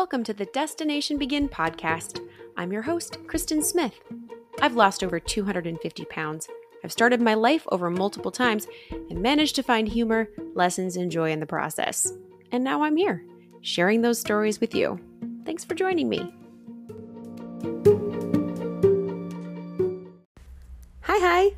Welcome to the Destination Begin podcast. I'm your host, Kristen Smith. I've lost over 250 pounds. I've started my life over multiple times and managed to find humor, lessons, and joy in the process. And now I'm here, sharing those stories with you. Thanks for joining me. Hi, hi.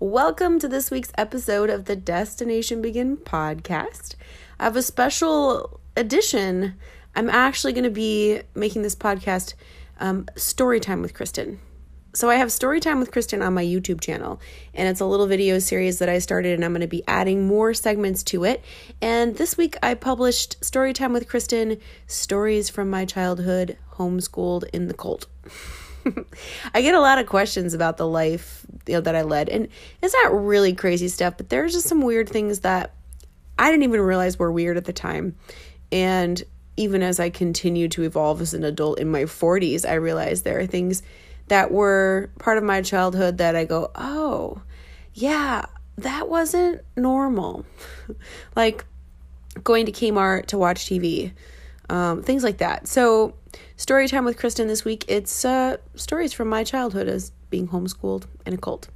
Welcome to this week's episode of the Destination Begin podcast. I have a special edition I'm actually going to be making this podcast um, story time with Kristen. So I have story time with Kristen on my YouTube channel, and it's a little video series that I started, and I'm going to be adding more segments to it. And this week I published story time with Kristen, stories from my childhood, homeschooled in the cult. I get a lot of questions about the life you know, that I led, and it's not really crazy stuff, but there's just some weird things that I didn't even realize were weird at the time. And even as I continue to evolve as an adult in my 40s, I realize there are things that were part of my childhood that I go, oh, yeah, that wasn't normal. like going to Kmart to watch TV, um, things like that. So, story time with Kristen this week, it's uh, stories from my childhood as being homeschooled in a cult.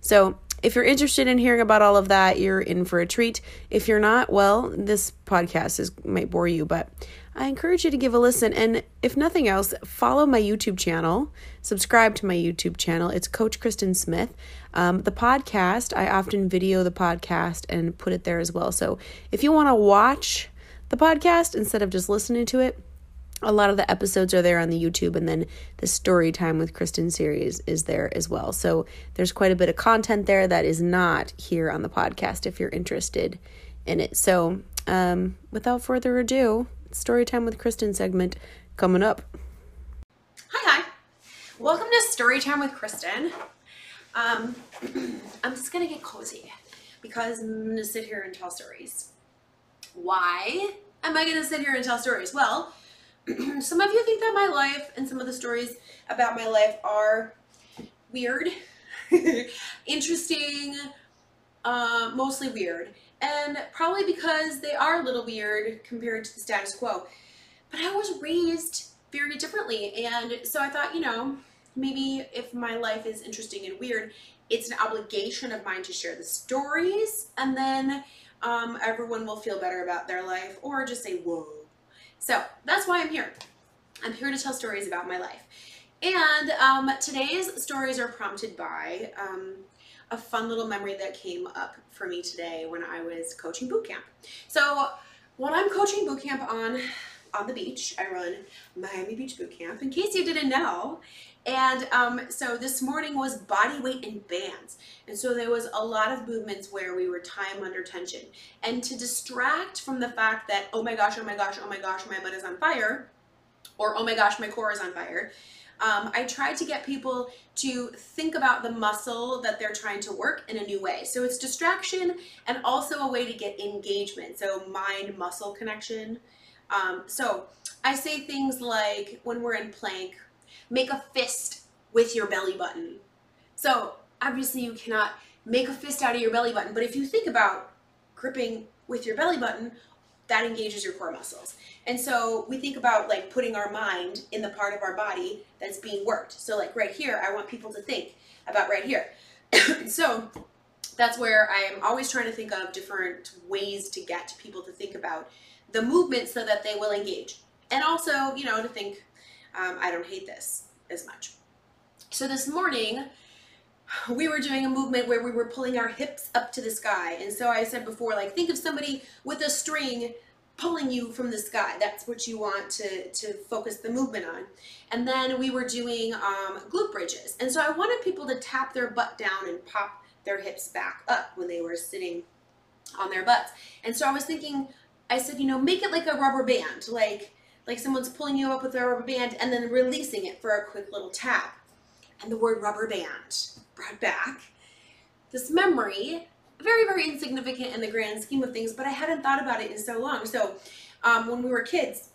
So, if you're interested in hearing about all of that, you're in for a treat. If you're not, well, this podcast is might bore you, but I encourage you to give a listen. And if nothing else, follow my YouTube channel, subscribe to my YouTube channel. It's Coach Kristen Smith. Um, the podcast, I often video the podcast and put it there as well. So if you want to watch the podcast instead of just listening to it, a lot of the episodes are there on the YouTube, and then the Story Time with Kristen series is there as well. So there's quite a bit of content there that is not here on the podcast if you're interested in it. So um, without further ado, Storytime with Kristen segment coming up. Hi, hi. Welcome to Storytime with Kristen. Um, I'm just gonna get cozy because I'm gonna sit here and tell stories. Why am I gonna sit here and tell stories? Well, some of you think that my life and some of the stories about my life are weird, interesting, uh, mostly weird and probably because they are a little weird compared to the status quo. But I was raised very differently, and so I thought, you know, maybe if my life is interesting and weird, it's an obligation of mine to share the stories, and then um, everyone will feel better about their life, or just say, whoa. So that's why I'm here. I'm here to tell stories about my life. And um, today's stories are prompted by um, a fun little memory that came up for me today when I was coaching boot camp. So when I'm coaching boot camp on on the beach, I run Miami Beach Boot Camp. In case you didn't know, and um, so this morning was body weight and bands. And so there was a lot of movements where we were time under tension. And to distract from the fact that, oh my gosh, oh my gosh, oh my gosh, my butt is on fire, or oh my gosh, my core is on fire, um, I try to get people to think about the muscle that they're trying to work in a new way. So it's distraction and also a way to get engagement. So mind muscle connection. Um, so I say things like when we're in plank, make a fist with your belly button. So obviously you cannot make a fist out of your belly button, but if you think about gripping with your belly button, that engages your core muscles. And so we think about like putting our mind in the part of our body that's being worked. So like right here, I want people to think about right here. so that's where I am always trying to think of different ways to get people to think about the movement so that they will engage. And also, you know, to think, um, I don't hate this as much. So this morning, we were doing a movement where we were pulling our hips up to the sky. And so I said before, like, think of somebody with a string pulling you from the sky. That's what you want to, to focus the movement on. And then we were doing um, glute bridges. And so I wanted people to tap their butt down and pop their hips back up when they were sitting on their butts. And so I was thinking, I said, you know, make it like a rubber band, like like someone's pulling you up with a rubber band and then releasing it for a quick little tap. And the word rubber band brought back this memory very, very insignificant in the grand scheme of things, but I hadn't thought about it in so long. So um, when we were kids,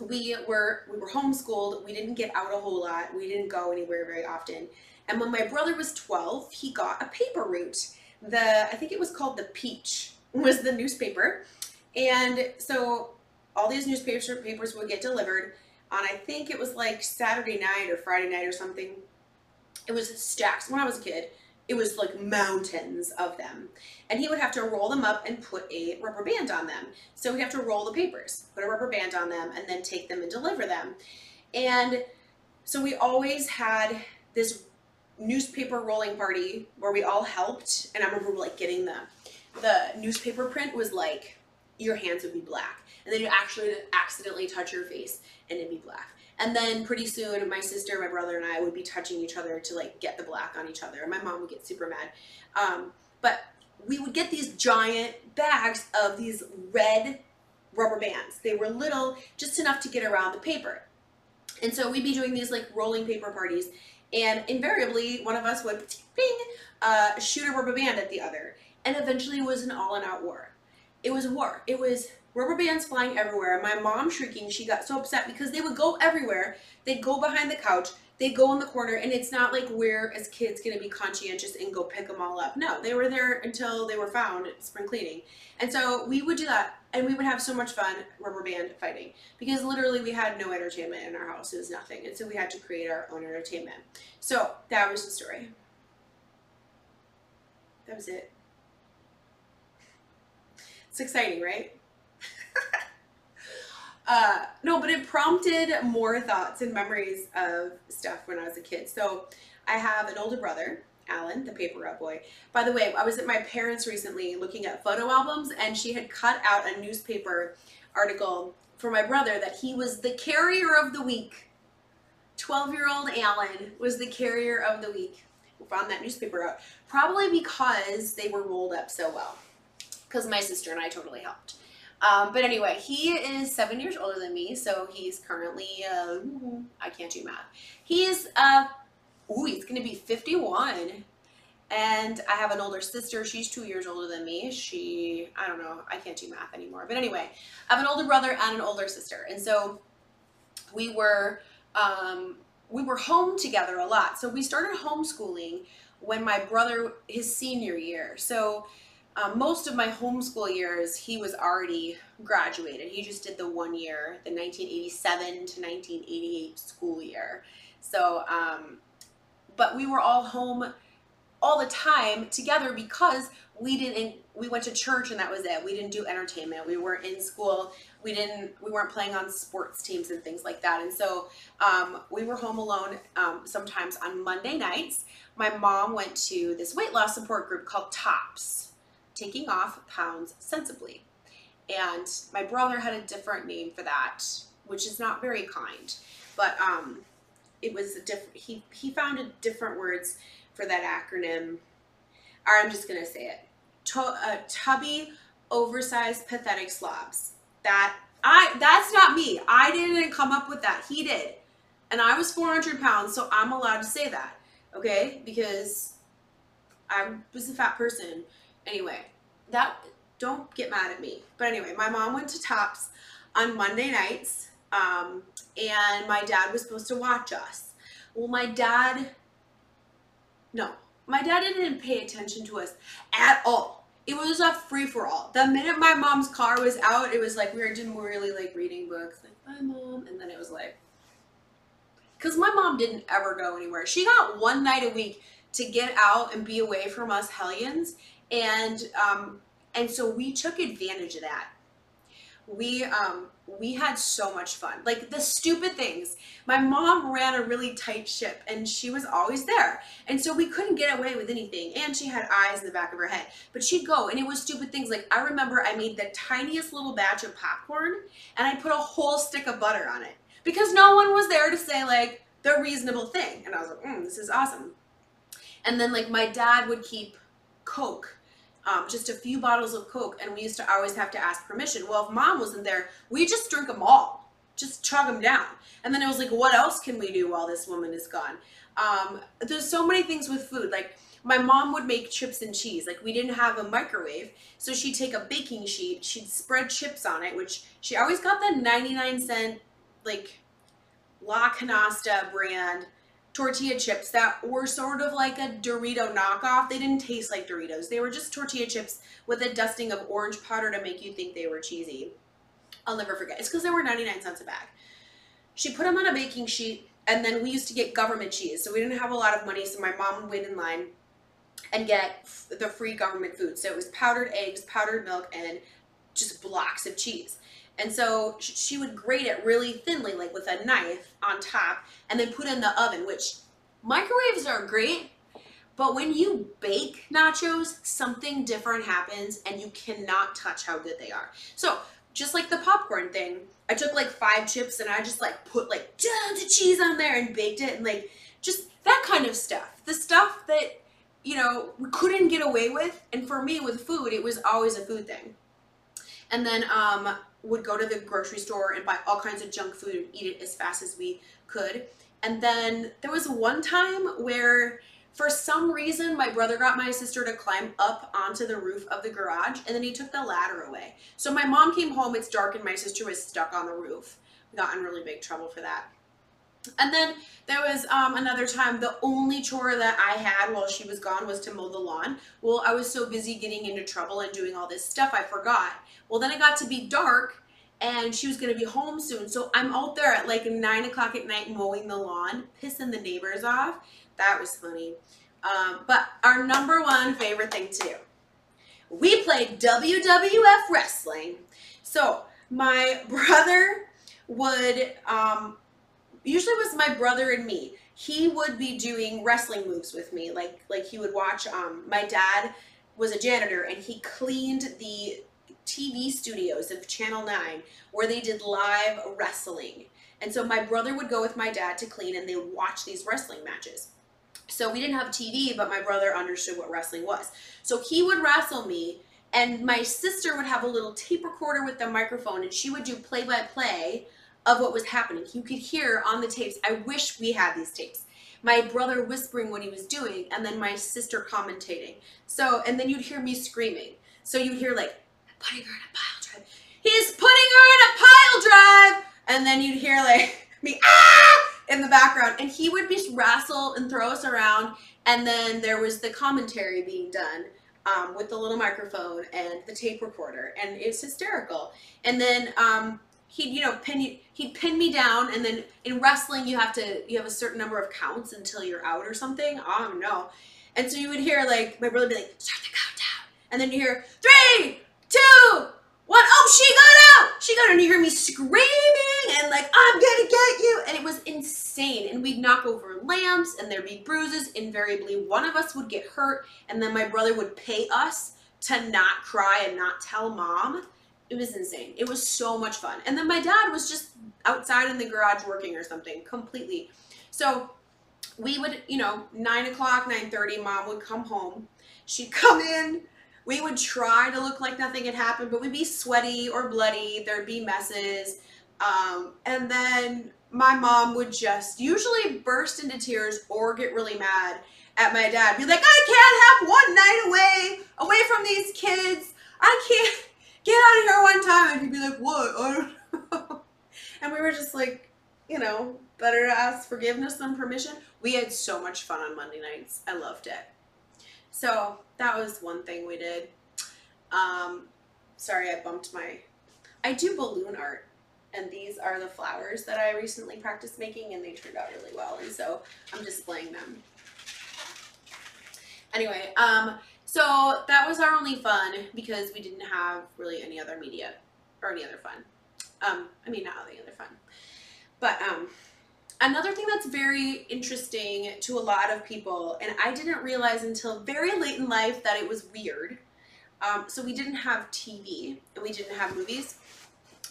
we were we were homeschooled. We didn't get out a whole lot. We didn't go anywhere very often. And when my brother was 12, he got a paper route. The I think it was called the Peach was the newspaper. And so all these newspaper papers would get delivered on I think it was like Saturday night or Friday night or something. It was stacks. When I was a kid, it was like mountains of them. And he would have to roll them up and put a rubber band on them. So we'd have to roll the papers, put a rubber band on them, and then take them and deliver them. And so we always had this newspaper rolling party where we all helped. And I remember like getting the the newspaper print was like your hands would be black. And then you actually accidentally touch your face and it'd be black. And then pretty soon, my sister, my brother, and I would be touching each other to like get the black on each other. And my mom would get super mad. Um, but we would get these giant bags of these red rubber bands. They were little, just enough to get around the paper. And so we'd be doing these like rolling paper parties. And invariably, one of us would ping, uh, shoot a rubber band at the other. And eventually, it was an all out war. It was war. It was rubber bands flying everywhere. My mom shrieking. She got so upset because they would go everywhere. They'd go behind the couch. They'd go in the corner. And it's not like we're, as kids, to be conscientious and go pick them all up. No, they were there until they were found spring cleaning. And so we would do that. And we would have so much fun rubber band fighting because literally we had no entertainment in our house. It was nothing. And so we had to create our own entertainment. So that was the story. That was it. It's exciting, right? Uh, no, but it prompted more thoughts and memories of stuff when I was a kid. So I have an older brother, Alan, the paper route boy. By the way, I was at my parents recently looking at photo albums, and she had cut out a newspaper article for my brother that he was the carrier of the week. 12 year old Alan was the carrier of the week. We found that newspaper out. Probably because they were rolled up so well. Because my sister and I totally helped. Um, but anyway, he is seven years older than me, so he's currently, uh, I can't do math. He's, uh, ooh, he's going to be 51. And I have an older sister. She's two years older than me. She, I don't know, I can't do math anymore. But anyway, I have an older brother and an older sister. And so we were, um, we were home together a lot. So we started homeschooling when my brother, his senior year. So um, most of my homeschool years, he was already graduated. He just did the one year, the 1987 to 1988 school year. So, um, but we were all home all the time together because we didn't we went to church and that was it. We didn't do entertainment. We weren't in school. We didn't we weren't playing on sports teams and things like that. And so um, we were home alone um, sometimes on monday nights. My mom went to this weight loss support group called tops taking off pounds sensibly. And my brother had a different name for that, which is not very kind. But um, it was a different. He he found a different words for that acronym. Or I'm just gonna say it. To, uh, tubby, oversized, pathetic slobs. That I that's not me. I didn't come up with that. He did, and I was 400 pounds, so I'm allowed to say that. Okay, because I was a fat person Anyway, that don't get mad at me. But anyway, my mom went to Tops on Monday nights, um, and my dad was supposed to watch us. Well, my dad, no, my dad didn't pay attention to us at all. It was a free for all. The minute my mom's car was out, it was like we were didn't really like reading books. Like, bye, mom, and then it was like, because my mom didn't ever go anywhere. She got one night a week to get out and be away from us hellions and um, and so we took advantage of that. We um, we had so much fun. Like the stupid things. My mom ran a really tight ship and she was always there. And so we couldn't get away with anything. And she had eyes in the back of her head. But she'd go and it was stupid things. Like I remember I made the tiniest little batch of popcorn and I put a whole stick of butter on it. Because no one was there to say like the reasonable thing. And I was like, mm, this is awesome. And then like my dad would keep Coke um, just a few bottles of Coke, and we used to always have to ask permission. Well, if mom wasn't there, we just drink them all, just chug them down. And then it was like, what else can we do while this woman is gone? Um, there's so many things with food. Like my mom would make chips and cheese. Like we didn't have a microwave, so she'd take a baking sheet, she'd spread chips on it, which she always got the 99 cent like La Canasta brand tortilla chips that were sort of like a Dorito knockoff. They didn't taste like Doritos. They were just tortilla chips with a dusting of orange powder to make you think they were cheesy. I'll never forget. It's because they were 99 cents a bag. She put them on a baking sheet, and then we used to get government cheese. So we didn't have a lot of money, so my mom would wait in line and get the free government food. So it was powdered eggs, powdered milk, and just blocks of cheese. And so she would grate it really thinly, like with a knife on top, and then put it in the oven, which microwaves are great, but when you bake nachos, something different happens and you cannot touch how good they are. So, just like the popcorn thing, I took like five chips and I just like put like tons of cheese on there and baked it and like just that kind of stuff. The stuff that, you know, we couldn't get away with. And for me with food, it was always a food thing. And then um would go to the grocery store and buy all kinds of junk food and eat it as fast as we could. And then there was one time where for some reason, my brother got my sister to climb up onto the roof of the garage and then he took the ladder away. So my mom came home, it's dark, and my sister was stuck on the roof. Got in really big trouble for that. And then there was um, another time, the only chore that I had while she was gone was to mow the lawn. Well, I was so busy getting into trouble and doing all this stuff, I forgot. Well, then it got to be dark and she was going to be home soon. So I'm out there at like 9 o'clock at night mowing the lawn, pissing the neighbors off. That was funny. Um, but our number one favorite thing to do, we played WWF wrestling. So my brother would, um, usually was my brother and me. He would be doing wrestling moves with me. Like, like he would watch, um, my dad was a janitor and he cleaned the TV studios of Channel 9 where they did live wrestling. And so my brother would go with my dad to clean and they would watch these wrestling matches. So we didn't have TV, but my brother understood what wrestling was. So he would wrestle me, and my sister would have a little tape recorder with the microphone, and she would do play by play of what was happening. You could hear on the tapes. I wish we had these tapes. My brother whispering what he was doing, and then my sister commentating. So, and then you'd hear me screaming. So you'd hear like, putting her in a pile drive. He's putting her in a pile drive! And then you'd hear like me, ah! in the background, and he would just wrestle and throw us around. And then there was the commentary being done um, with the little microphone and the tape recorder, and it's hysterical. And then um, he'd you know pin you, he'd pin me down, and then in wrestling you have to you have a certain number of counts until you're out or something. I don't know. And so you would hear like my brother be like, "Start the countdown," and then you hear three, two, one. Oh, she got out! She got out, and you hear me screaming and like, I'm gonna get you! And it was insane. And we'd knock over lamps, and there'd be bruises. Invariably, one of us would get hurt, and then my brother would pay us to not cry and not tell mom. It was insane. It was so much fun. And then my dad was just outside in the garage working or something completely. So we would, you know, nine o'clock, nine thirty, mom would come home. She'd come in. We would try to look like nothing had happened, but we'd be sweaty or bloody. There'd be messes. Um, and then my mom would just usually burst into tears or get really mad at my dad. Be like, I can't have one night away, away from these kids. I can't get out of here one time. And he'd be like, what? I don't know. and we were just like, you know, better to ask forgiveness than permission. We had so much fun on Monday nights. I loved it. So that was one thing we did. Um, sorry, I bumped my. I do balloon art, and these are the flowers that I recently practiced making, and they turned out really well, and so I'm displaying them. Anyway, um, so that was our only fun because we didn't have really any other media or any other fun. Um, I mean, not any other fun, but um, another thing that's very interesting to a lot of people, and I didn't realize until very late in life that it was weird. Um, so we didn't have TV and we didn't have movies,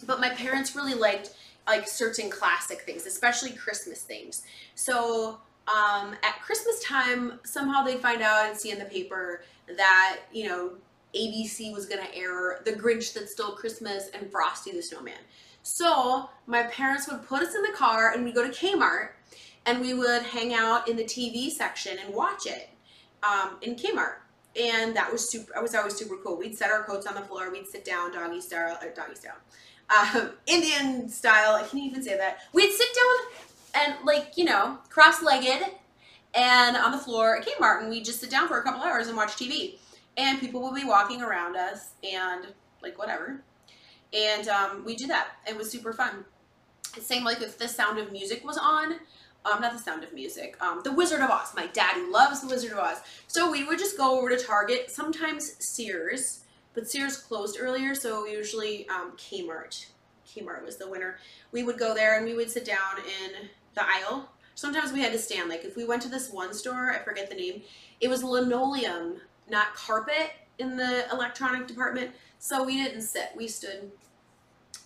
but my parents really liked like certain classic things, especially Christmas things. So um, at Christmas time, somehow they'd find out and see in the paper that you know ABC was going to air The Grinch That Stole Christmas and Frosty the Snowman. So my parents would put us in the car and we'd go to Kmart and we would hang out in the TV section and watch it um, in Kmart. And that was super. That was always super cool. We'd set our coats on the floor. We'd sit down, doggy style, or doggy style, um, Indian style. I can't even say that. We'd sit down and like you know, cross-legged, and on the floor at Kmart, and we'd just sit down for a couple hours and watch TV. And people would be walking around us and like whatever. And um, we do that. It was super fun. Same like if the Sound of Music was on. Um, not the Sound of Music. Um, the Wizard of Oz. My daddy loves the Wizard of Oz. So we would just go over to Target, sometimes Sears, but Sears closed earlier, so usually um, Kmart. Kmart was the winner. We would go there and we would sit down in the aisle. Sometimes we had to stand. Like if we went to this one store, I forget the name, it was linoleum, not carpet in the electronic department. So we didn't sit. We stood.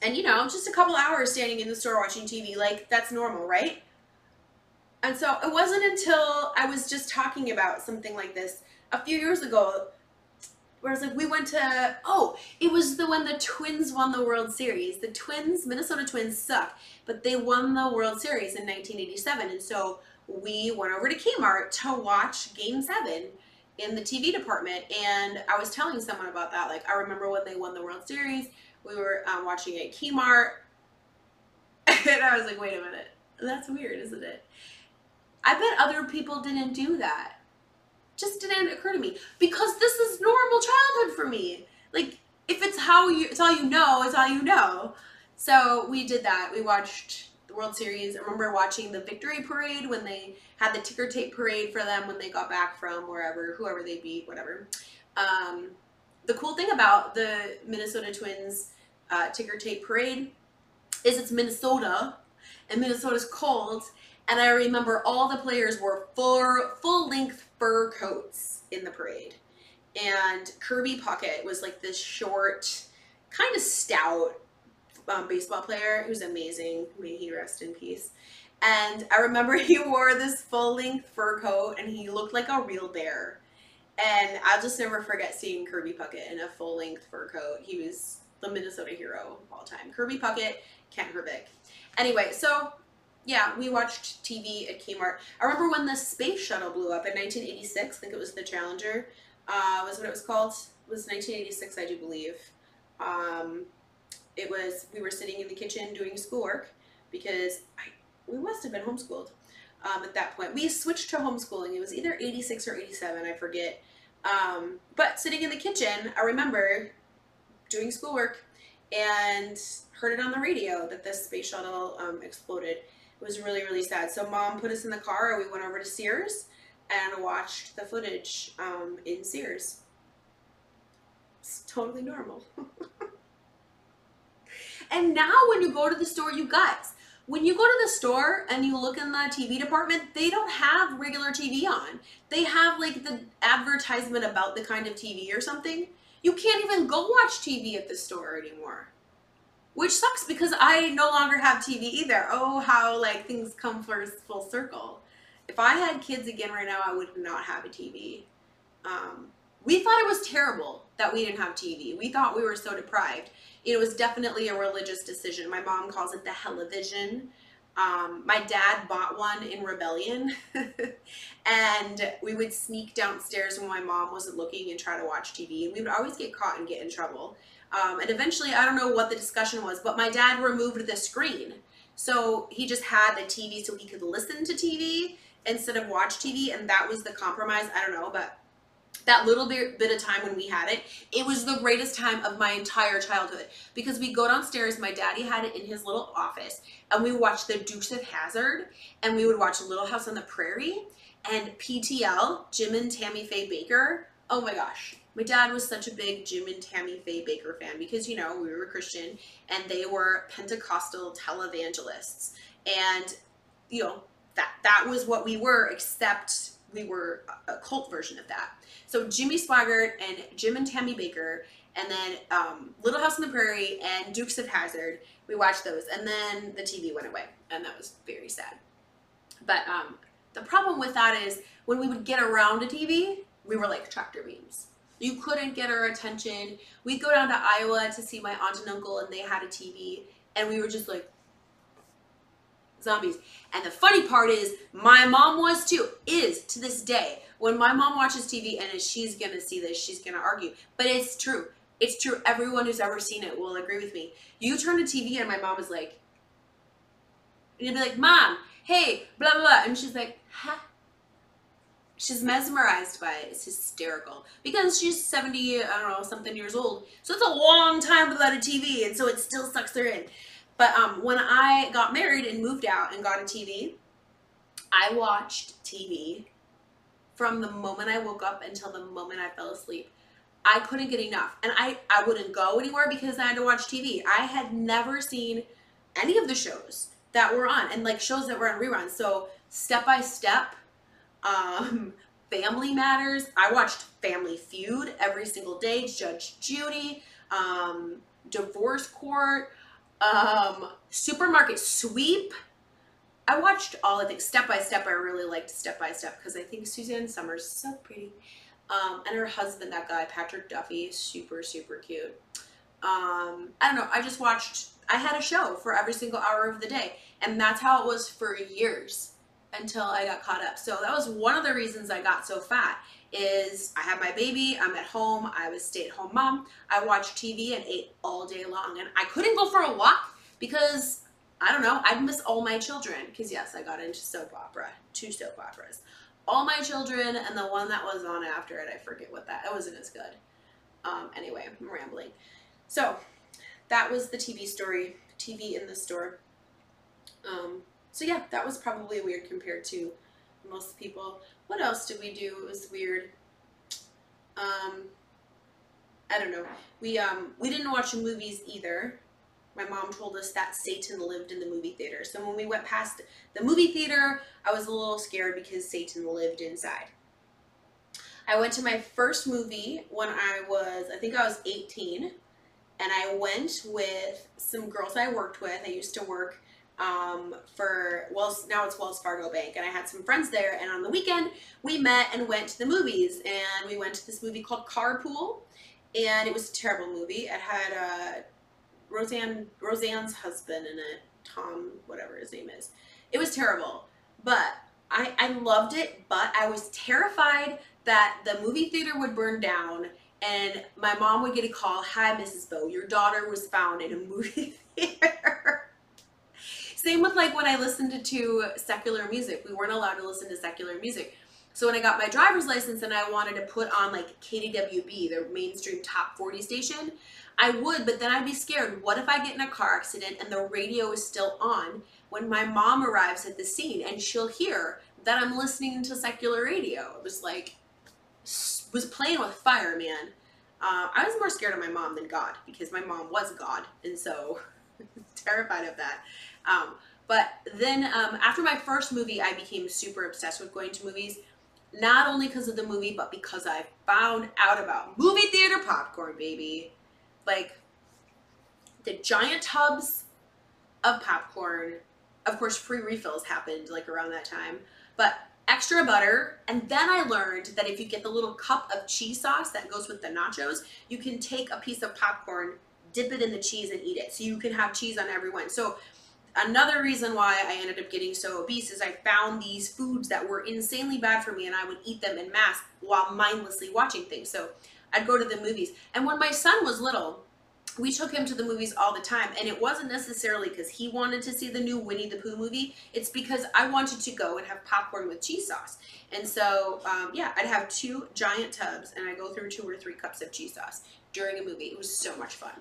And you know, just a couple hours standing in the store watching TV, like that's normal, right? And so it wasn't until I was just talking about something like this a few years ago where I was like, we went to, oh, it was the when the Twins won the World Series. The Twins, Minnesota Twins suck, but they won the World Series in 1987. And so we went over to Kmart to watch Game 7 in the TV department. And I was telling someone about that. Like, I remember when they won the World Series, we were um, watching at Kmart. and I was like, wait a minute. That's weird, isn't it? I bet other people didn't do that just didn't occur to me because this is normal childhood for me. Like if it's how you, it's all you know, it's all you know. So we did that. We watched the World Series. I remember watching the victory parade when they had the ticker tape parade for them when they got back from wherever, whoever they beat, whatever. Um, the cool thing about the Minnesota Twins uh, ticker tape parade is it's Minnesota, and Minnesota's cold. And I remember all the players wore full full length fur coats in the parade. And Kirby Puckett was like this short, kind of stout um, baseball player who's amazing. May he rest in peace. And I remember he wore this full length fur coat and he looked like a real bear. And I'll just never forget seeing Kirby Puckett in a full length fur coat. He was the Minnesota hero of all time. Kirby Puckett, Kent Hrbek. Anyway, so yeah, we watched TV at Kmart. I remember when the space shuttle blew up in 1986. I think it was the Challenger. Uh, was what it was called. It was 1986, I do believe. Um, it was we were sitting in the kitchen doing schoolwork because I, we must have been homeschooled um, at that point. We switched to homeschooling. It was either 86 or 87, I forget. Um, but sitting in the kitchen, I remember doing schoolwork and heard it on the radio that this space shuttle um, exploded It was really, really sad. So mom put us in the car and we went over to Sears and watched the footage um, in Sears. It's totally normal. and now when you go to the store, you guys, when you go to the store and you look in the TV department, they don't have regular TV on. They have like the advertisement about the kind of TV or something. You can't even go watch TV at the store anymore which sucks because I no longer have TV either. Oh, how like things come first full circle. If I had kids again right now, I would not have a TV. Um, we thought it was terrible that we didn't have TV. We thought we were so deprived. It was definitely a religious decision. My mom calls it the television. Um, my dad bought one in rebellion, and we would sneak downstairs when my mom wasn't looking and try to watch TV. And we would always get caught and get in trouble. Um, and eventually, I don't know what the discussion was, but my dad removed the screen. So he just had the TV so he could listen to TV instead of watch TV. And that was the compromise. I don't know, but that little bit, bit of time when we had it, it was the greatest time of my entire childhood because we go downstairs. My daddy had it in his little office, and we watched the Dukes of Hazzard, and we would watch Little House on the Prairie, and PTL, Jim and Tammy Faye Bakker. Oh my gosh, my dad was such a big Jim and Tammy Faye Bakker fan because, you know, we were Christian and they were Pentecostal televangelists. And, you know, that, that was what we were, except we were a cult version of that. So Jimmy Swaggart and Jim and Tammy Bakker, and then um, Little House on the Prairie and Dukes of Hazzard. We watched those, and then the TV went away, and that was very sad. But um, the problem with that is when we would get around a TV, we were like tractor beams. You couldn't get our attention. We'd go down to Iowa to see my aunt and uncle, and they had a TV, and we were just like zombies. And the funny part is, my mom was too, is to this day. When my mom watches TV, and she's gonna see this, she's gonna argue, but it's true. It's true. Everyone who's ever seen it will agree with me. You turn to TV, and my mom is like, and you'd be like, Mom, hey, blah, blah, blah. And she's like, huh? she's mesmerized by it. It's hysterical because she's 70, I don't know, something years old. So it's a long time without a TV, and so it still sucks her in. But um, when I got married and moved out and got a TV, I watched TV from the moment I woke up until the moment I fell asleep. I couldn't get enough. And I, I wouldn't go anywhere because I had to watch TV. I had never seen any of the shows that were on and like shows that were on reruns. So step by step, um, Family Matters. I watched Family Feud every single day. Judge Judy, um, Divorce Court, um, Supermarket Sweep. I watched all of it step by step. I really liked step by step because I think Suzanne Somers is so pretty. Um, and her husband, that guy, Patrick Duffy, super, super cute. Um, I don't know. I just watched, I had a show for every single hour of the day. And that's how it was for years until I got caught up. So that was one of the reasons I got so fat is I had my baby, I'm at home, I was a stay-at-home mom. I watched TV and ate all day long. And I couldn't go for a walk because I don't know, I'd miss all my children. Because yes, I got into soap opera, two soap operas all my children and the one that was on after it i forget what that it wasn't as good um, anyway i'm rambling so that was the tv story tv in the store um, so yeah that was probably weird compared to most people what else did we do it was weird um, i don't know we um we didn't watch movies either my mom told us that Satan lived in the movie theater. So when we went past the movie theater, I was a little scared because Satan lived inside. I went to my first movie when I was, I think I was 18, and I went with some girls I worked with. I used to work um, for Wells, now it's Wells Fargo Bank, and I had some friends there. And on the weekend, we met and went to the movies, and we went to this movie called Carpool, and it was a terrible movie. It had uh, Roseanne Roseanne's husband in it, Tom, whatever his name is. It was terrible, but I, I loved it, but I was terrified that the movie theater would burn down and my mom would get a call, hi Mrs. Bow, your daughter was found in a movie theater. Same with like when I listened to secular music. We weren't allowed to listen to secular music. So when I got my driver's license and I wanted to put on like KDWB, the mainstream top 40 station, I would, but then I'd be scared. What if I get in a car accident and the radio is still on when my mom arrives at the scene and she'll hear that I'm listening to secular radio? It was like, was playing with fire, man. Uh, I was more scared of my mom than God because my mom was God, and so terrified of that. Um, but then um, after my first movie, I became super obsessed with going to movies. Not only because of the movie, but because I found out about movie theater popcorn, baby like the giant tubs of popcorn. Of course, free refills happened like around that time, but extra butter. And then I learned that if you get the little cup of cheese sauce that goes with the nachos, you can take a piece of popcorn, dip it in the cheese, and eat it. So you can have cheese on every one. So another reason why I ended up getting so obese is I found these foods that were insanely bad for me and I would eat them in mass while mindlessly watching things. So I'd go to the movies. And when my son was little, we took him to the movies all the time and it wasn't necessarily because he wanted to see the new winnie the pooh movie it's because i wanted to go and have popcorn with cheese sauce and so um, yeah i'd have two giant tubs and i go through two or three cups of cheese sauce during a movie it was so much fun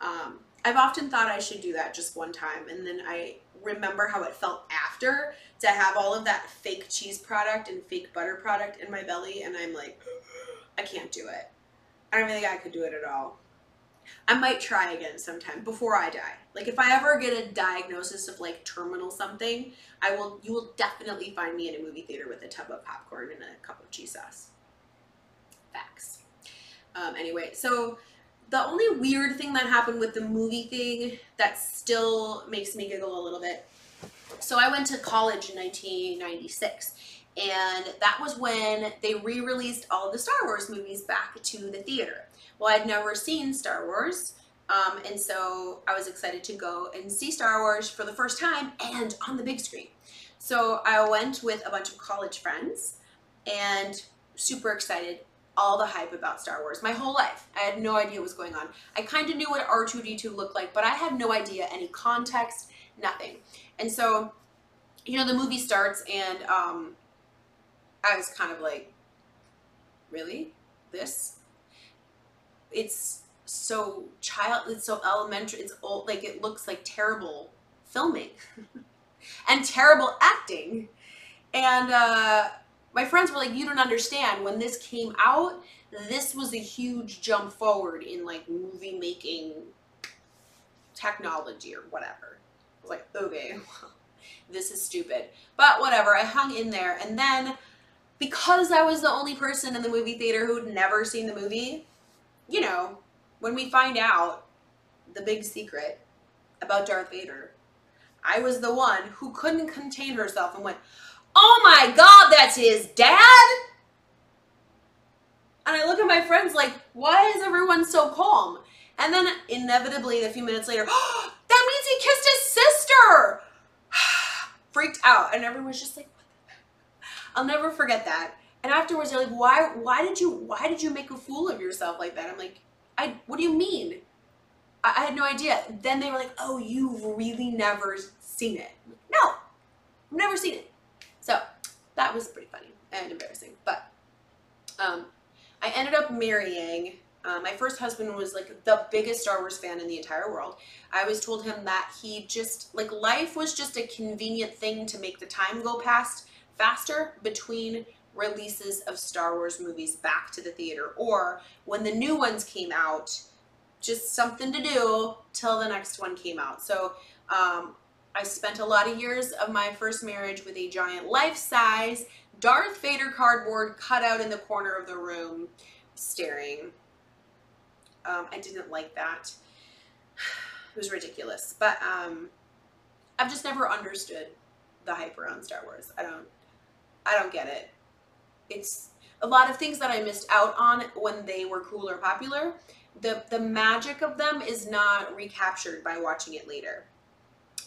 um, i've often thought i should do that just one time and then i remember how it felt after to have all of that fake cheese product and fake butter product in my belly and i'm like i can't do it I don't think I could do it at all. I might try again sometime before I die. Like if I ever get a diagnosis of like terminal something, I will you will definitely find me in a movie theater with a tub of popcorn and a cup of cheese sauce. Facts. Um, anyway, so the only weird thing that happened with the movie thing that still makes me giggle a little bit. So I went to college in 1996 and that was when they re-released all the Star Wars movies back to the theater. Well, I'd never seen Star Wars, um, and so I was excited to go and see Star Wars for the first time and on the big screen. So I went with a bunch of college friends and super excited, all the hype about Star Wars. My whole life, I had no idea what was going on. I kind of knew what R2D2 looked like, but I had no idea any context, nothing. And so, you know, the movie starts and um, I was kind of like, really? This? It's so child, it's so elementary, it's old, like it looks like terrible filming and terrible acting. And uh, my friends were like, you don't understand. When this came out, this was a huge jump forward in like movie making technology or whatever. I was like, okay, this is stupid. But whatever, I hung in there. And then because I was the only person in the movie theater who'd never seen the movie, you know, when we find out the big secret about Darth Vader, I was the one who couldn't contain herself and went, Oh my God, that's his dad? And I look at my friends like, Why is everyone so calm? And then inevitably, a few minutes later, oh, that means he kissed his sister. Freaked out, and everyone's just like, I'll never forget that. And afterwards, they're like, "Why? Why did you? Why did you make a fool of yourself like that?" I'm like, "I. What do you mean? I, I had no idea." Then they were like, "Oh, you've really never seen it?" No, I've never seen it. So that was pretty funny and embarrassing. But um, I ended up marrying uh, my first husband was like the biggest Star Wars fan in the entire world. I always told him that he just, like, life was just a convenient thing to make the time go past faster between releases of Star Wars movies back to the theater or when the new ones came out, just something to do till the next one came out. So, um, I spent a lot of years of my first marriage with a giant life size Darth Vader cardboard cut out in the corner of the room staring um, I didn't like that. It was ridiculous. But um, I've just never understood the hype around Star Wars. I don't I don't get it. It's a lot of things that I missed out on when they were cool or popular. The the magic of them is not recaptured by watching it later.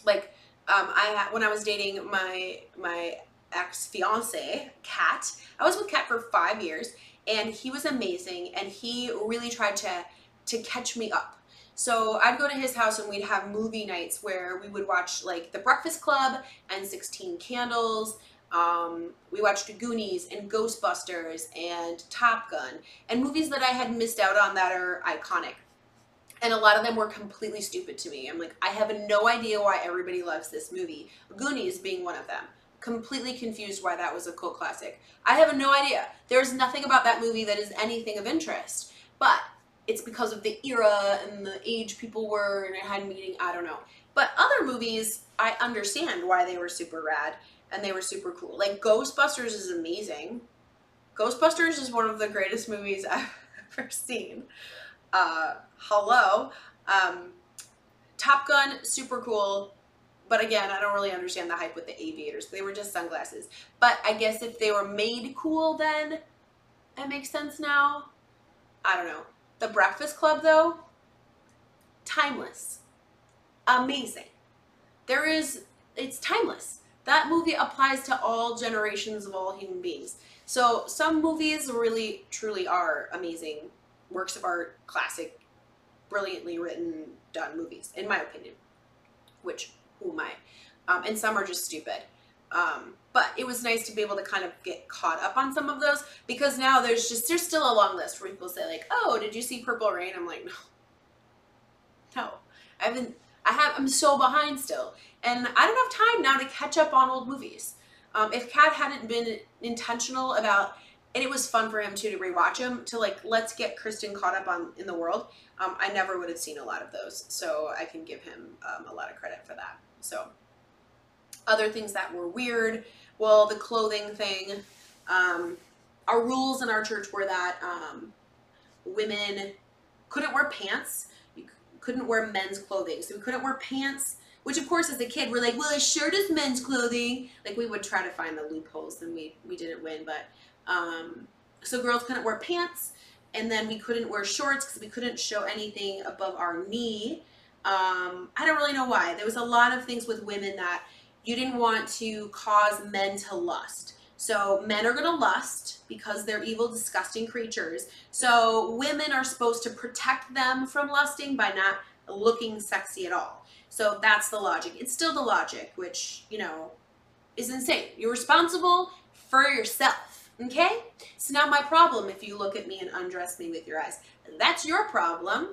Like um, I when I was dating my my ex fiance Kat, I was with Kat for five years, and he was amazing, and he really tried to to catch me up. So I'd go to his house and we'd have movie nights where we would watch like The Breakfast Club and 16 Candles. Um, we watched Goonies and Ghostbusters and Top Gun and movies that I had missed out on that are iconic. And a lot of them were completely stupid to me. I'm like, I have no idea why everybody loves this movie. Goonies being one of them. Completely confused why that was a cult classic. I have no idea. There's nothing about that movie that is anything of interest. But it's because of the era and the age people were and it had meaning. I don't know. But other movies, I understand why they were super rad and they were super cool. Like Ghostbusters is amazing. Ghostbusters is one of the greatest movies I've ever seen. Uh, hello. Um, Top Gun, super cool. But again, I don't really understand the hype with the aviators. They were just sunglasses. But I guess if they were made cool then, it makes sense now. I don't know. The Breakfast Club, though, timeless. Amazing. There is, it's timeless. That movie applies to all generations of all human beings. So some movies really, truly are amazing works of art, classic, brilliantly written, done movies, in my opinion. Which, who am I? Um, and some are just stupid. Um, but it was nice to be able to kind of get caught up on some of those because now there's just there's still a long list where people say like, "Oh, did you see Purple Rain?" I'm like, "No, no, I haven't. I have. I'm so behind still, and I don't have time now to catch up on old movies. Um, if Kat hadn't been intentional about, and it was fun for him too to rewatch them to like, let's get Kristen caught up on in the world. Um, I never would have seen a lot of those, so I can give him um, a lot of credit for that. So other things that were weird. Well, the clothing thing. Um, our rules in our church were that um, women couldn't wear pants. You couldn't wear men's clothing. So we couldn't wear pants, which of course as a kid we're like, well, a shirt is men's clothing. Like we would try to find the loopholes and we, we didn't win. But um, so girls couldn't wear pants and then we couldn't wear shorts because we couldn't show anything above our knee. Um, I don't really know why. There was a lot of things with women that you didn't want to cause men to lust. So men are going to lust because they're evil, disgusting creatures. So women are supposed to protect them from lusting by not looking sexy at all. So that's the logic. It's still the logic, which, you know, is insane. You're responsible for yourself. Okay? It's not my problem if you look at me and undress me with your eyes. That's your problem.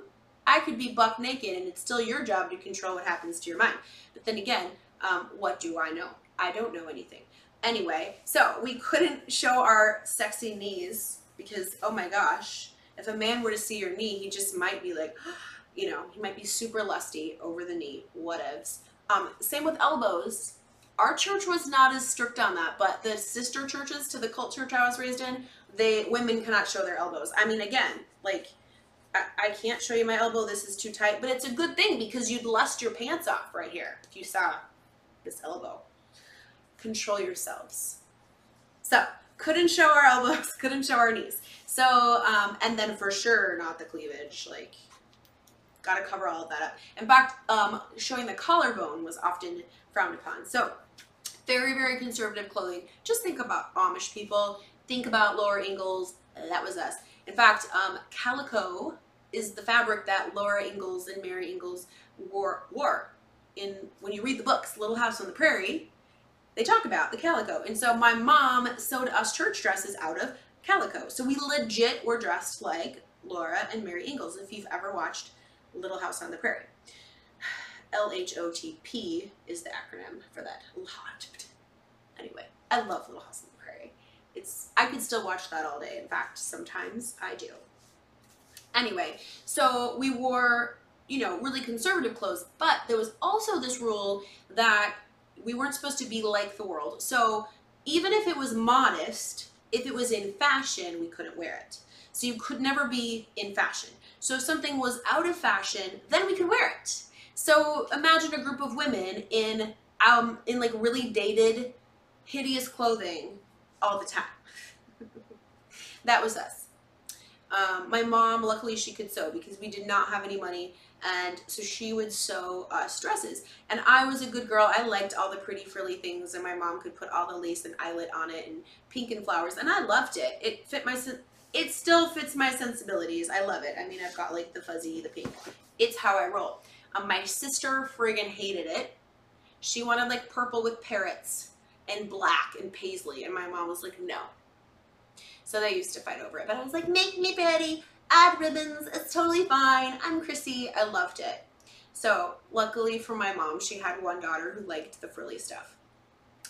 I could be buck naked and it's still your job to control what happens to your mind. But then again, um, what do I know? I don't know anything. Anyway, so we couldn't show our sexy knees because, oh my gosh, if a man were to see your knee, he just might be like, you know, he might be super lusty over the knee, whatevs. Um, same with elbows. Our church was not as strict on that, but the sister churches to the cult church I was raised in, they women cannot show their elbows. I mean, again, like I, I can't show you my elbow. This is too tight, but it's a good thing because you'd lust your pants off right here if you saw this elbow. Control yourselves. So couldn't show our elbows, couldn't show our knees. So um, and then for sure not the cleavage, like got to cover all of that up. In fact, um, showing the collarbone was often frowned upon. So very, very conservative clothing. Just think about Amish people. Think about Laura Ingalls. That was us. In fact, um, calico is the fabric that Laura Ingalls and Mary Ingalls wore, wore. In when you read the books, Little House on the Prairie, they talk about the calico. And so my mom sewed us church dresses out of calico. So we legit were dressed like Laura and Mary Ingalls. If you've ever watched Little House on the Prairie. LHOTP is the acronym for that. LOT. Anyway, I love Little House on the Prairie. It's I could still watch that all day. In fact, sometimes I do. Anyway, so we wore, you know, really conservative clothes, but there was also this rule that we weren't supposed to be like the world. So even if it was modest, if it was in fashion, we couldn't wear it. So you could never be in fashion. So if something was out of fashion, then we could wear it. So imagine a group of women in um in like really dated, hideous clothing all the time. that was us. Um, my mom, luckily, she could sew because we did not have any money, and so she would sew us dresses. And I was a good girl. I liked all the pretty frilly things, and my mom could put all the lace and eyelet on it, and pink and flowers, and I loved it. It fit my it still fits my sensibilities. I love it. I mean, I've got like the fuzzy, the pink. It's how I roll. Um, my sister friggin' hated it. She wanted like purple with parrots and black and paisley, and my mom was like, no. So they used to fight over it, but I was like, make me pretty, add ribbons, it's totally fine. I'm Chrissy. I loved it. So luckily for my mom, she had one daughter who liked the frilly stuff.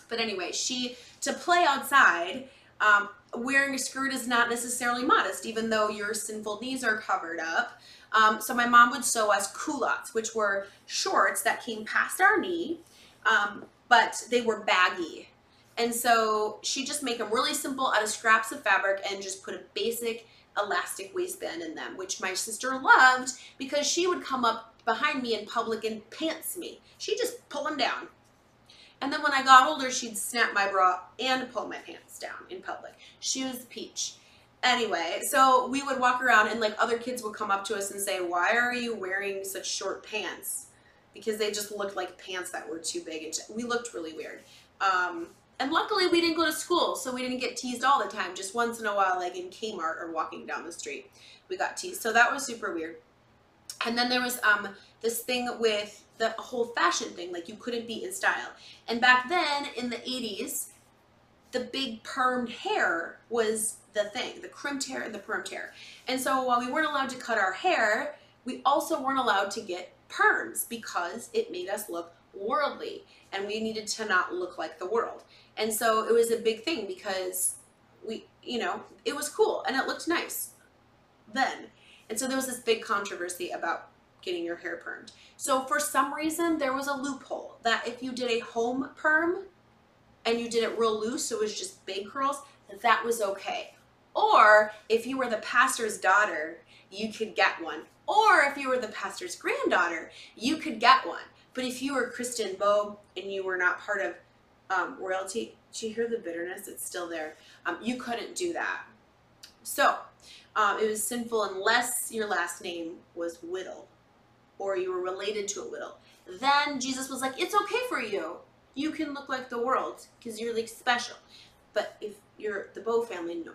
But anyway, she, to play outside, um, wearing a skirt is not necessarily modest, even though your sinful knees are covered up. Um, so my mom would sew us culottes, which were shorts that came past our knee, um, but they were baggy. And so she just make them really simple out of scraps of fabric and just put a basic elastic waistband in them, which my sister loved because she would come up behind me in public and pants me. She'd just pull them down. And then when I got older, she'd snap my bra and pull my pants down in public. She was peach. Anyway, so we would walk around and like other kids would come up to us and say, why are you wearing such short pants? Because they just looked like pants that were too big. And we looked really weird. Um, and luckily we didn't go to school, so we didn't get teased all the time. Just once in a while, like in Kmart or walking down the street, we got teased. So that was super weird. And then there was um, this thing with the whole fashion thing, like you couldn't be in style. And back then in the 80s, the big permed hair was the thing, the crimped hair and the permed hair. And so while we weren't allowed to cut our hair, we also weren't allowed to get perms because it made us look worldly and we needed to not look like the world. And so it was a big thing because we, you know, it was cool and it looked nice then. And so there was this big controversy about getting your hair permed. So for some reason, there was a loophole that if you did a home perm and you did it real loose, so it was just big curls, that was okay. Or if you were the pastor's daughter, you could get one. Or if you were the pastor's granddaughter, you could get one. But if you were Kristen Bowe and you were not part of um, royalty, do you hear the bitterness? It's still there. Um, you couldn't do that. So um, it was sinful unless your last name was Whittle or you were related to a widow. Then Jesus was like, it's okay for you. You can look like the world because you're like special. But if you're the Bowe family, no.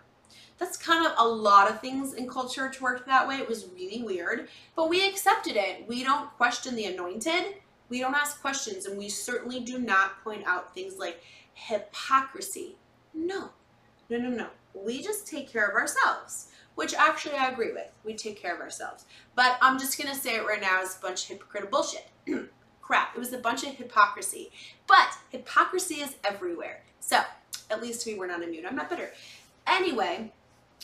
That's kind of a lot of things in Cult Church worked that way. It was really weird, but we accepted it. We don't question the anointed. We don't ask questions, and we certainly do not point out things like hypocrisy. No, no, no, no. we just take care of ourselves, which actually I agree with. We take care of ourselves. But I'm just going to say it right now it's a bunch of hypocritical bullshit. Crap. It was a bunch of hypocrisy. But hypocrisy is everywhere. So at least we were not immune. I'm not bitter. Anyway,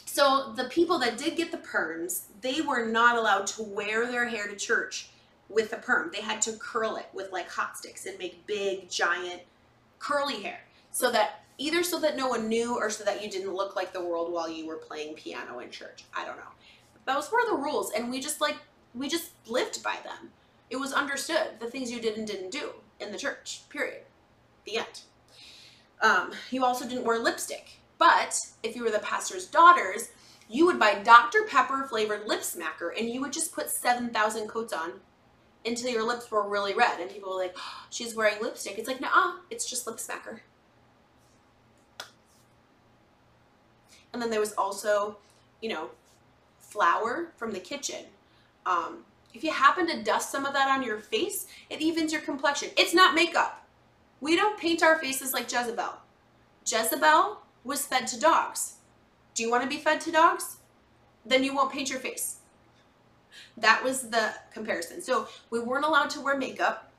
so the people that did get the perms, they were not allowed to wear their hair to church with a perm. They had to curl it with like hot sticks and make big, giant, curly hair. So that either so that no one knew or so that you didn't look like the world while you were playing piano in church. I don't know. That was Those were the rules. And we just like, we just lived by them. It was understood the things you did and didn't do in the church, period. The end. Um, you also didn't wear lipstick. But if you were the pastor's daughters, you would buy Dr. Pepper flavored lip smacker and you would just put 7,000 coats on until your lips were really red. And people were like, oh, she's wearing lipstick. It's like, no, it's just lip smacker. And then there was also, you know, flour from the kitchen. Um, if you happen to dust some of that on your face, it evens your complexion. It's not makeup. We don't paint our faces like Jezebel. Jezebel was fed to dogs. Do you want to be fed to dogs? Then you won't paint your face. That was the comparison. So we weren't allowed to wear makeup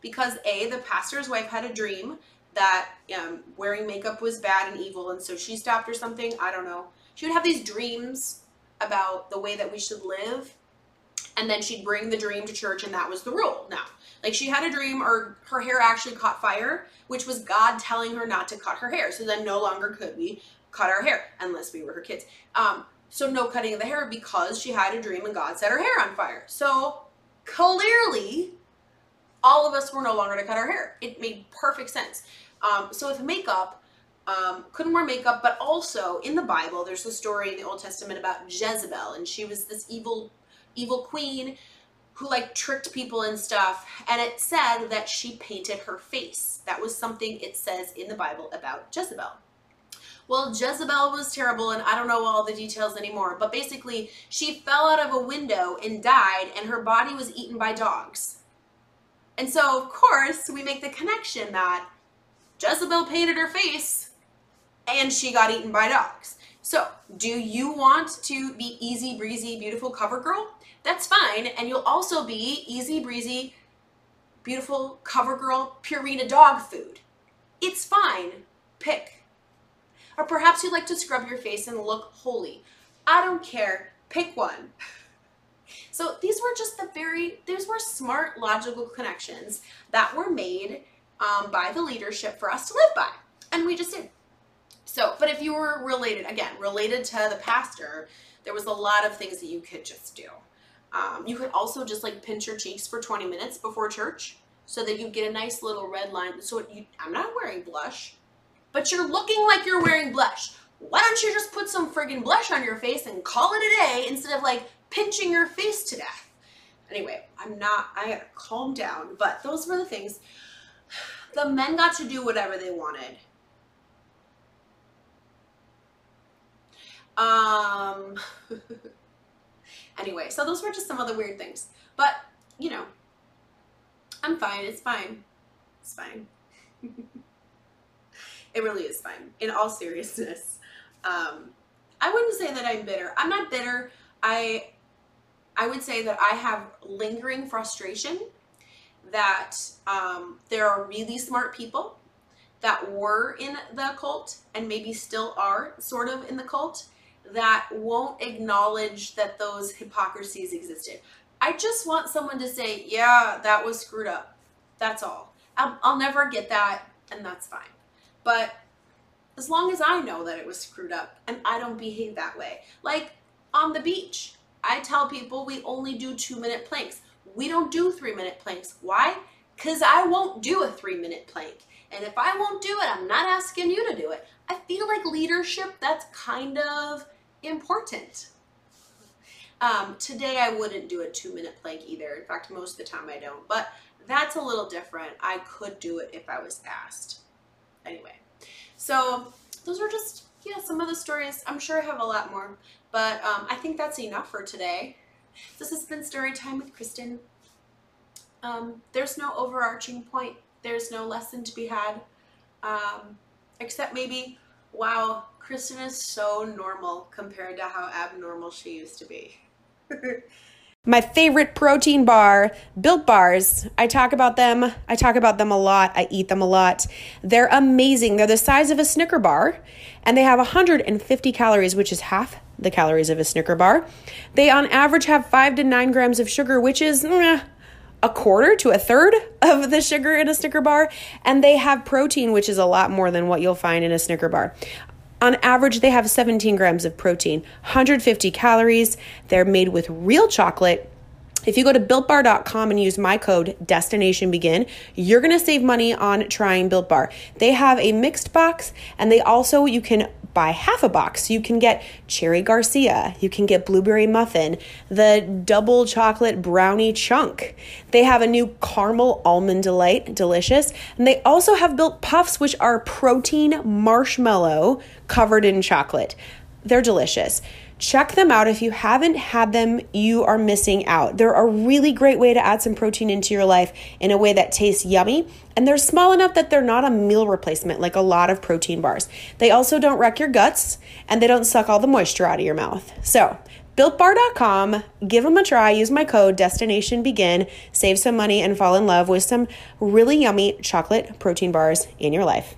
because A, the pastor's wife had a dream that um, wearing makeup was bad and evil, and so she stopped or something. I don't know. She would have these dreams about the way that we should live, and then she'd bring the dream to church, and that was the rule. Now, like she had a dream, or her hair actually caught fire, which was God telling her not to cut her hair. So then no longer could we cut our hair unless we were her kids. Um, so no cutting of the hair because she had a dream and God set her hair on fire. So clearly, all of us were no longer to cut our hair. It made perfect sense. Um, so with makeup, um, couldn't wear makeup, but also in the Bible, there's a story in the Old Testament about Jezebel, and she was this evil, evil queen who like tricked people and stuff. And it said that she painted her face. That was something it says in the Bible about Jezebel. Well, Jezebel was terrible, and I don't know all the details anymore, but basically, she fell out of a window and died, and her body was eaten by dogs. And so, of course, we make the connection that Jezebel painted her face and she got eaten by dogs. So, do you want to be easy breezy, beautiful cover girl? That's fine. And you'll also be easy breezy, beautiful cover girl, Purina dog food. It's fine. Pick. Or perhaps you'd like to scrub your face and look holy. I don't care. Pick one. So these were just the very, these were smart, logical connections that were made um, by the leadership for us to live by. And we just did. So, but if you were related, again, related to the pastor, there was a lot of things that you could just do. Um, you could also just like pinch your cheeks for 20 minutes before church so that you get a nice little red line. So you, I'm not wearing blush, but you're looking like you're wearing blush. Why don't you just put some friggin' blush on your face and call it a day instead of like pinching your face to death? Anyway, I'm not, I gotta calm down, but those were the things. The men got to do whatever they wanted. Um, anyway, so those were just some of the weird things. But, you know, I'm fine. It's fine. It's fine. it really is fine. In all seriousness. Um, I wouldn't say that I'm bitter. I'm not bitter. I I would say that I have lingering frustration that um, there are really smart people that were in the cult and maybe still are sort of in the cult that won't acknowledge that those hypocrisies existed. I just want someone to say, yeah, that was screwed up. That's all. I'll, I'll never get that, and that's fine. But as long as I know that it was screwed up and I don't behave that way. Like on the beach, I tell people we only do two minute planks. We don't do three minute planks. Why? Because I won't do a three minute plank. And if I won't do it, I'm not asking you to do it. I feel like leadership, that's kind of important. Um, today I wouldn't do a two minute plank either. In fact, most of the time I don't, but that's a little different. I could do it if I was asked. Anyway, so those are just, yeah, some of the stories. I'm sure I have a lot more, but um, I think that's enough for today. This has been Story Time with Kristen. Um, there's no overarching point. There's no lesson to be had, um, except maybe Wow, Kristen is so normal compared to how abnormal she used to be. My favorite protein bar, Built Bars. I talk about them. I talk about them a lot. I eat them a lot. They're amazing. They're the size of a Snicker bar and they have 150 calories, which is half the calories of a Snicker bar. They on average have 5 to 9 grams of sugar, which is a quarter to a third of the sugar in a Snicker bar, and they have protein, which is a lot more than what you'll find in a Snicker bar. On average, they have 17 grams of protein, 150 calories. They're made with real chocolate. If you go to builtbar.com and use my code destination begin, you're going to save money on trying Built Bar. They have a mixed box and they also you can buy half a box. You can get cherry Garcia, you can get blueberry muffin, the double chocolate brownie chunk. They have a new caramel almond delight, delicious. And they also have built puffs, which are protein marshmallow covered in chocolate. They're delicious. Check them out. If you haven't had them, you are missing out. They're a really great way to add some protein into your life in a way that tastes yummy. And they're small enough that they're not a meal replacement like a lot of protein bars. They also don't wreck your guts and they don't suck all the moisture out of your mouth. So, builtbar.com, give them a try, use my code destination begin, save some money and fall in love with some really yummy chocolate protein bars in your life.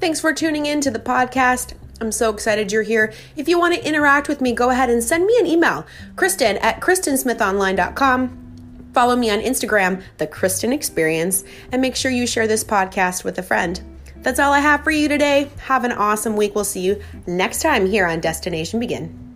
Thanks for tuning in to the podcast. I'm so excited you're here. If you want to interact with me, go ahead and send me an email, Kristen at KristenSmithOnline.com. Follow me on Instagram, The Kristen Experience, and make sure you share this podcast with a friend. That's all I have for you today. Have an awesome week. We'll see you next time here on Destination Begin.